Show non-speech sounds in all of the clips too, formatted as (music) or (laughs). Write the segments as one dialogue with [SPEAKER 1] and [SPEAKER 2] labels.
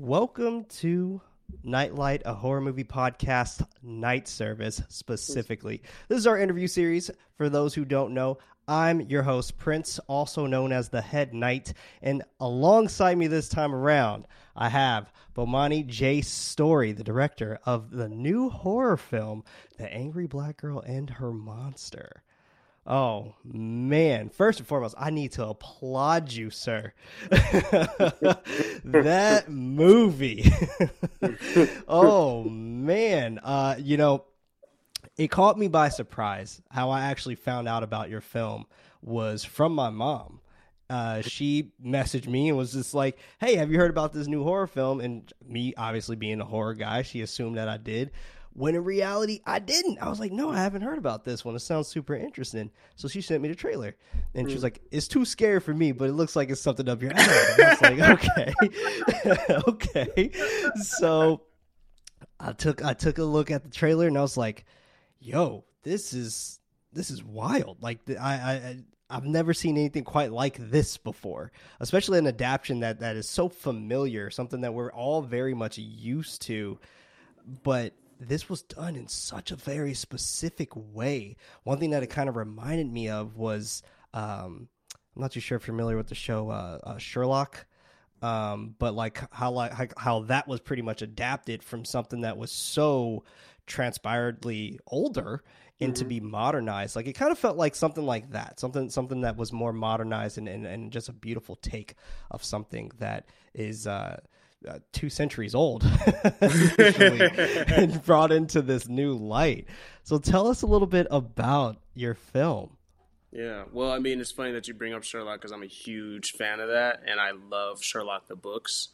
[SPEAKER 1] Welcome to Nightlight, a horror movie podcast, Knight Service specifically. This is our interview series. For those who don't know, I'm your host, Prince, also known as the Head Knight. And alongside me this time around, I have Bomani J. Story, the director of the new horror film, The Angry Black Girl and Her Monster. Oh man! First and foremost, I need to applaud you, sir. (laughs) that movie. (laughs) oh man! Uh, you know, it caught me by surprise. How I actually found out about your film was from my mom. Uh, she messaged me and was just like, "Hey, have you heard about this new horror film?" And me, obviously being a horror guy, she assumed that I did. When in reality, I didn't. I was like, no, I haven't heard about this one. It sounds super interesting. So she sent me the trailer, and mm. she was like, it's too scary for me, but it looks like it's something up your alley. I was like, (laughs) okay, (laughs) okay. So I took I took a look at the trailer, and I was like, yo, this is this is wild. Like I I. I've never seen anything quite like this before, especially an adaptation that, that is so familiar, something that we're all very much used to. But this was done in such a very specific way. One thing that it kind of reminded me of was um, I'm not too sure if you're familiar with the show uh, uh, Sherlock, um, but like how like how that was pretty much adapted from something that was so transpiredly older into mm-hmm. be modernized. Like it kind of felt like something like that, something something that was more modernized and and, and just a beautiful take of something that is. Uh, uh, two centuries old (laughs) and (laughs) brought into this new light. So tell us a little bit about your film.
[SPEAKER 2] Yeah, well, I mean, it's funny that you bring up Sherlock because I'm a huge fan of that, and I love Sherlock the books.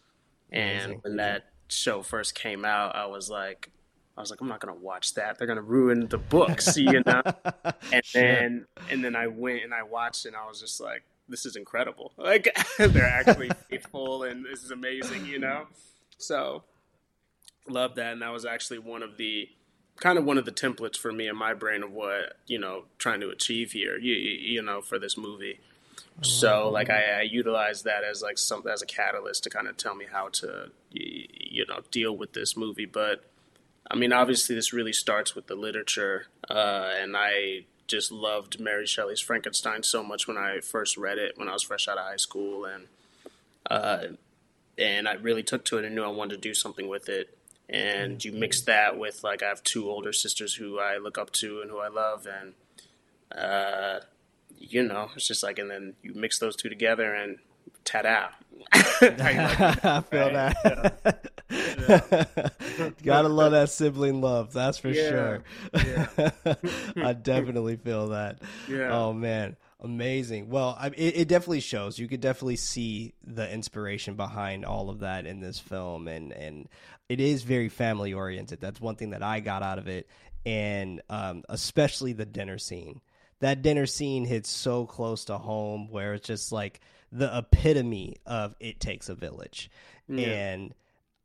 [SPEAKER 2] And Amazing. when that show first came out, I was like, I was like, I'm not gonna watch that. They're gonna ruin the books, you know. (laughs) and sure. then, and then I went and I watched, and I was just like, this is incredible. Like (laughs) they're actually (laughs) faithful, and this is amazing, you know. So love that, and that was actually one of the kind of one of the templates for me in my brain of what you know trying to achieve here, you, you know, for this movie. So like I, I utilized that as like some as a catalyst to kind of tell me how to you know deal with this movie, but. I mean, obviously, this really starts with the literature, uh, and I just loved Mary Shelley's Frankenstein so much when I first read it when I was fresh out of high school, and uh, and I really took to it and knew I wanted to do something with it. And you mix that with like I have two older sisters who I look up to and who I love, and uh, you know, it's just like, and then you mix those two together, and ta-da! (laughs) (laughs)
[SPEAKER 1] I feel that. (laughs) Gotta love that sibling love. That's for yeah. sure. Yeah. (laughs) I definitely feel that. Yeah. Oh man, amazing. Well, I, it, it definitely shows. You could definitely see the inspiration behind all of that in this film, and and it is very family oriented. That's one thing that I got out of it, and um, especially the dinner scene. That dinner scene hits so close to home, where it's just like the epitome of it takes a village, yeah. and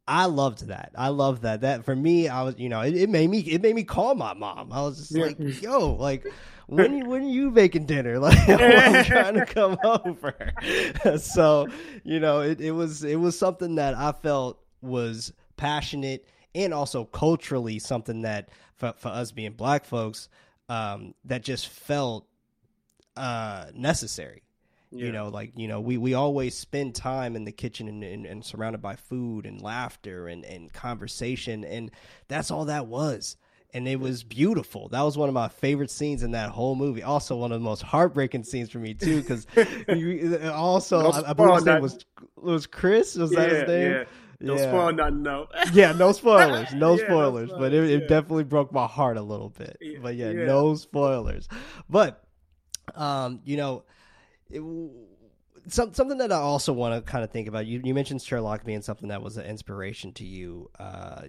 [SPEAKER 1] I loved that. I loved that. That for me, I was, you know, it, it made me, it made me call my mom. I was just yeah. like, yo, like, when when you making dinner? (laughs) Like, I'm trying to come (laughs) over. (laughs) so, you know, it, it was it was something that I felt was passionate and also culturally something that for, for us being black folks, um, that just felt uh, necessary. Yeah. You know, like you know, we, we always spend time in the kitchen and, and, and surrounded by food and laughter and, and conversation, and that's all that was and it was beautiful. That was one of my favorite scenes in that whole movie. Also, one of the most heartbreaking scenes for me too, because (laughs) also no I, I, believe his name was was Chris. Was yeah, that his name?
[SPEAKER 2] Yeah. No yeah. spoil nothing, no. (laughs)
[SPEAKER 1] yeah, no spoilers, no (laughs) yeah, spoilers. No but it, it, definitely broke my heart a little bit. But yeah, no spoilers. But um, you know, it, some, something that I also want to kind of think about. You, you mentioned Sherlock being something that was an inspiration to you. Uh,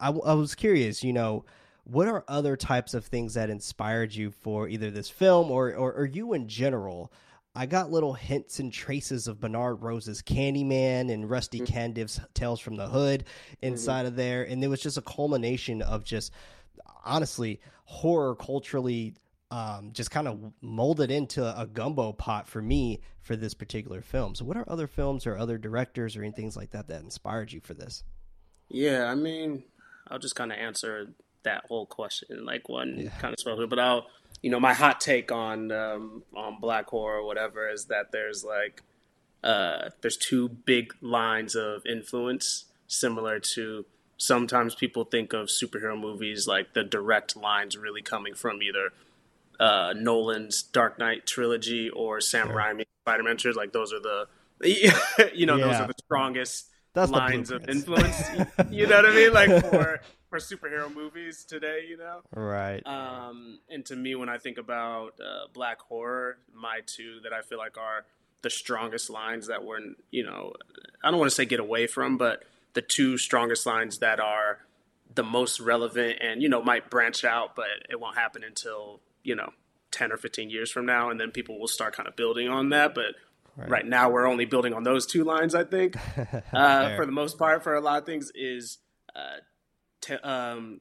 [SPEAKER 1] I, I was curious, you know, what are other types of things that inspired you for either this film or, or, or you in general? I got little hints and traces of Bernard Rose's Candyman and Rusty mm-hmm. Tales from the Hood inside mm-hmm. of there, and it was just a culmination of just honestly horror culturally um, just kind of molded into a gumbo pot for me for this particular film. So, what are other films or other directors or anything like that that inspired you for this?
[SPEAKER 2] Yeah, I mean, I'll just kind of answer that whole question like one yeah. kind of special, but I'll you know my hot take on um, on black horror or whatever is that there's like uh, there's two big lines of influence similar to sometimes people think of superhero movies like the direct lines really coming from either uh, Nolan's Dark Knight trilogy or Sam sure. Raimi's Spider-Man trilogy. Like those are the (laughs) you know yeah. those are the strongest That's lines the of influence. (laughs) you know what I mean? Like (laughs) for for superhero movies today, you know?
[SPEAKER 1] Right.
[SPEAKER 2] Um, and to me, when I think about uh, black horror, my two that I feel like are the strongest lines that were you know, I don't want to say get away from, but the two strongest lines that are the most relevant and, you know, might branch out, but it won't happen until, you know, 10 or 15 years from now. And then people will start kind of building on that. But Right. right. now we're only building on those two lines i think (laughs) uh, for the most part for a lot of things is uh, um,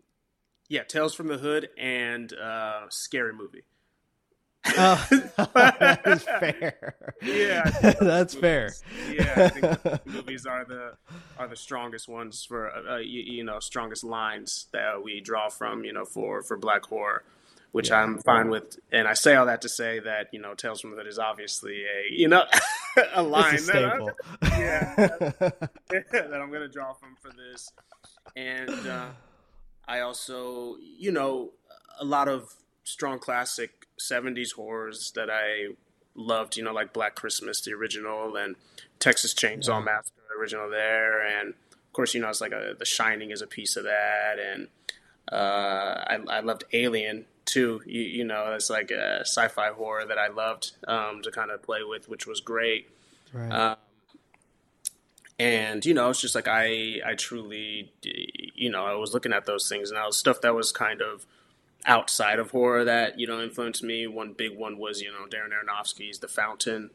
[SPEAKER 2] yeah, Tales from the Hood and uh, Scary Movie.
[SPEAKER 1] oh, (laughs) (laughs) that's fair.
[SPEAKER 2] Yeah,
[SPEAKER 1] that's fair.
[SPEAKER 2] Yeah, I think movies are the are the strongest ones for uh, you, you, know strongest lines that we draw from you know for for black horror, which yeah. I'm fine with. And I say all that to say that you know Tales from the Hood is obviously a you know (laughs) a line a that, I, (laughs) yeah, that, (laughs) that I'm going to draw from for this and uh, I also, you know, a lot of strong classic '70s horrors that I loved. You know, like Black Christmas, the original, and Texas Chainsaw yeah. Massacre, the original there, and of course, you know, it's like a, The Shining is a piece of that, and uh, I, I loved Alien too. You, you, know, it's like a sci-fi horror that I loved um, to kind of play with, which was great. Right. Uh, and you know it's just like i i truly you know i was looking at those things and that was stuff that was kind of outside of horror that you know influenced me one big one was you know darren aronofsky's the fountain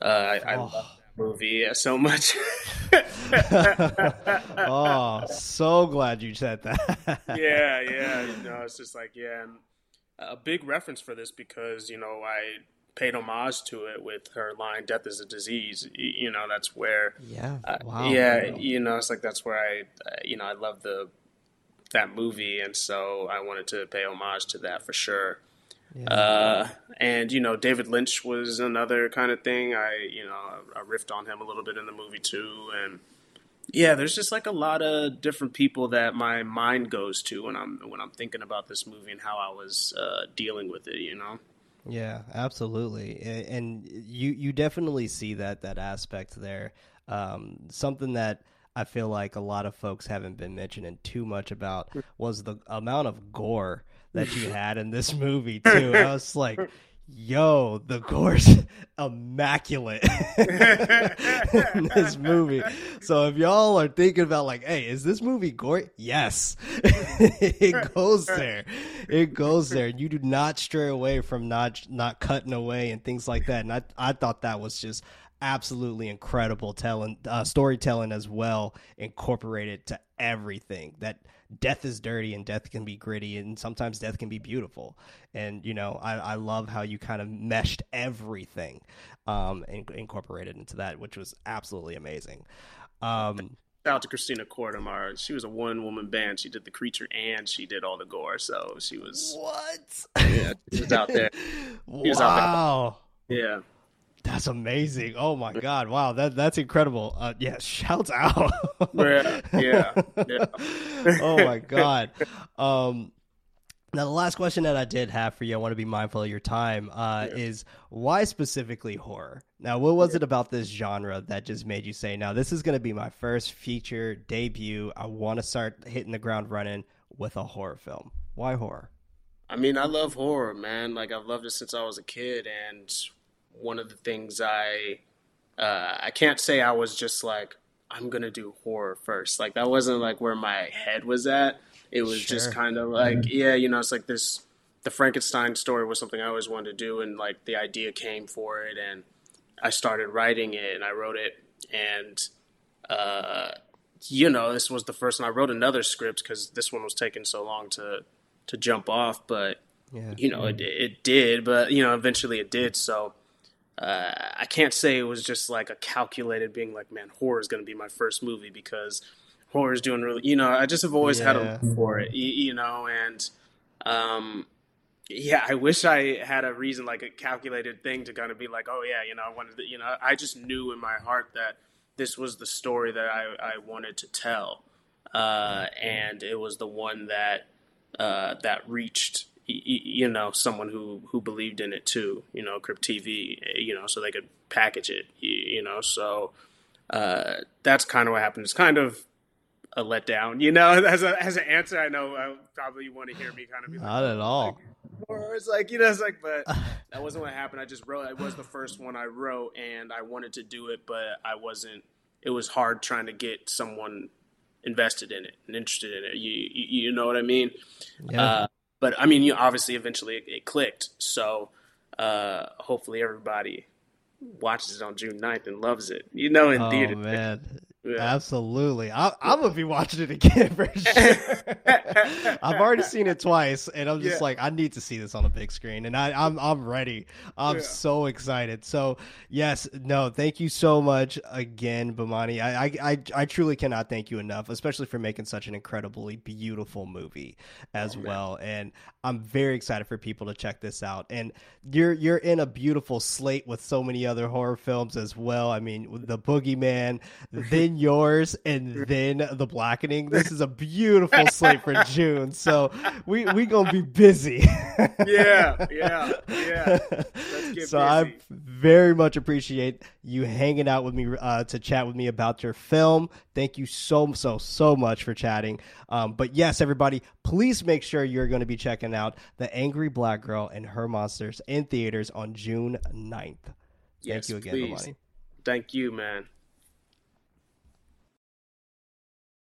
[SPEAKER 2] uh, I, oh. I love that movie so much (laughs) (laughs)
[SPEAKER 1] oh so glad you said that
[SPEAKER 2] yeah yeah you know it's just like yeah a big reference for this because you know i paid homage to it with her line "Death is a disease." You know, that's where
[SPEAKER 1] yeah, uh,
[SPEAKER 2] wow. yeah, you know, it's like that's where I, uh, you know, I love the that movie, and so I wanted to pay homage to that for sure. Yeah. Uh, and you know, David Lynch was another kind of thing. I, you know, I riffed on him a little bit in the movie too, and yeah, there's just like a lot of different people that my mind goes to when I'm when I'm thinking about this movie and how I was uh, dealing with it. You know.
[SPEAKER 1] Yeah, absolutely, and you you definitely see that that aspect there. Um, something that I feel like a lot of folks haven't been mentioning too much about (laughs) was the amount of gore that you (laughs) had in this movie too. I was like, (laughs) yo, the gore's (laughs) immaculate in this movie. So if y'all are thinking about like, hey, is this movie gory? Yes, (laughs) it goes there. It goes there. You do not stray away from not not cutting away and things like that. And I I thought that was just absolutely incredible telling uh, storytelling as well incorporated to everything that death is dirty and death can be gritty and sometimes death can be beautiful and you know i, I love how you kind of meshed everything um, and incorporated into that which was absolutely amazing um,
[SPEAKER 2] Shout out to Christina Kortemar. She was a one woman band. She did the creature and she did all the gore. So she was
[SPEAKER 1] what?
[SPEAKER 2] Yeah, (laughs) she was out there. (laughs) She
[SPEAKER 1] was wow.
[SPEAKER 2] Out there. Yeah.
[SPEAKER 1] That's amazing. Oh my god. Wow, that that's incredible. Uh, yeah, (laughs) shouts out.
[SPEAKER 2] yeah, yeah, yeah. (laughs)
[SPEAKER 1] oh my god. Um now the last question that I did have for you, I want to be mindful of your time, uh, yeah. is why specifically horror? Now, what was yeah. it about this genre that just made you say, "Now this is going to be my first feature debut. I want to start hitting the ground running with a horror film." Why horror?
[SPEAKER 2] I mean, I love horror, man. Like I've loved it since I was a kid, and one of the things I uh, I can't say I was just like I'm gonna do horror first. Like that wasn't like where my head was at. It was sure. just kind of like yeah, you know, it's like this. The Frankenstein story was something I always wanted to do, and like the idea came for it, and I started writing it, and I wrote it, and uh, you know, this was the first one. I wrote another script because this one was taking so long to to jump off, but yeah. you know, it, it did, but you know, eventually it did. So uh, I can't say it was just like a calculated being like, man, horror is going to be my first movie because horror is doing really, you know, I just have always yeah. had a for it, you, you know, and um, yeah, I wish I had a reason like a calculated thing to kind of be like, oh yeah, you know, I wanted to, you know, I just knew in my heart that this was the story that I, I wanted to tell, uh, and it was the one that uh, that reached you know someone who who believed in it too you know crypt tv you know so they could package it you know so uh, that's kind of what happened. It's kind of a letdown you know? (laughs) As a as an answer i know I probably you want to hear me kind of be
[SPEAKER 1] like, not at all.
[SPEAKER 2] like, or it's like you know it's like but (laughs) that wasn't what happened. I just wrote it was the first one i wrote and i wanted to do it but i wasn't it was hard trying to get someone invested in it and interested in it you you, you know what i mean? Yeah. Uh, but I mean, you obviously eventually it, it clicked. So uh, hopefully everybody watches it on June 9th and loves it. You know, in
[SPEAKER 1] oh,
[SPEAKER 2] theater.
[SPEAKER 1] man. Yeah. Absolutely. I, am going to be watching it again (laughs) for sure. (laughs) I've already seen it twice, and I'm just yeah. like, I need to see this on a big screen, and I, am I'm, I'm ready. I'm yeah. so excited. So, yes, no, thank you so much again, Bomani. I, I, I, I, truly cannot thank you enough, especially for making such an incredibly beautiful movie as oh, well. And I'm very excited for people to check this out. And you're you're in a beautiful slate with so many other horror films as well. I mean, The Boogeyman, (laughs) then yours, and then The Blackening. This is a beautiful slate for (laughs) June. So we we gonna be busy. (laughs)
[SPEAKER 2] yeah, yeah, yeah.
[SPEAKER 1] so busy. I very much appreciate you hanging out with me uh, to chat with me about your film. Thank you so so so much for chatting. Um, but yes, everybody, please make sure you're going to be checking out The Angry Black Girl and Her Monsters in theaters on June 9th. Yes, Thank you again,
[SPEAKER 2] please. Thank you, man.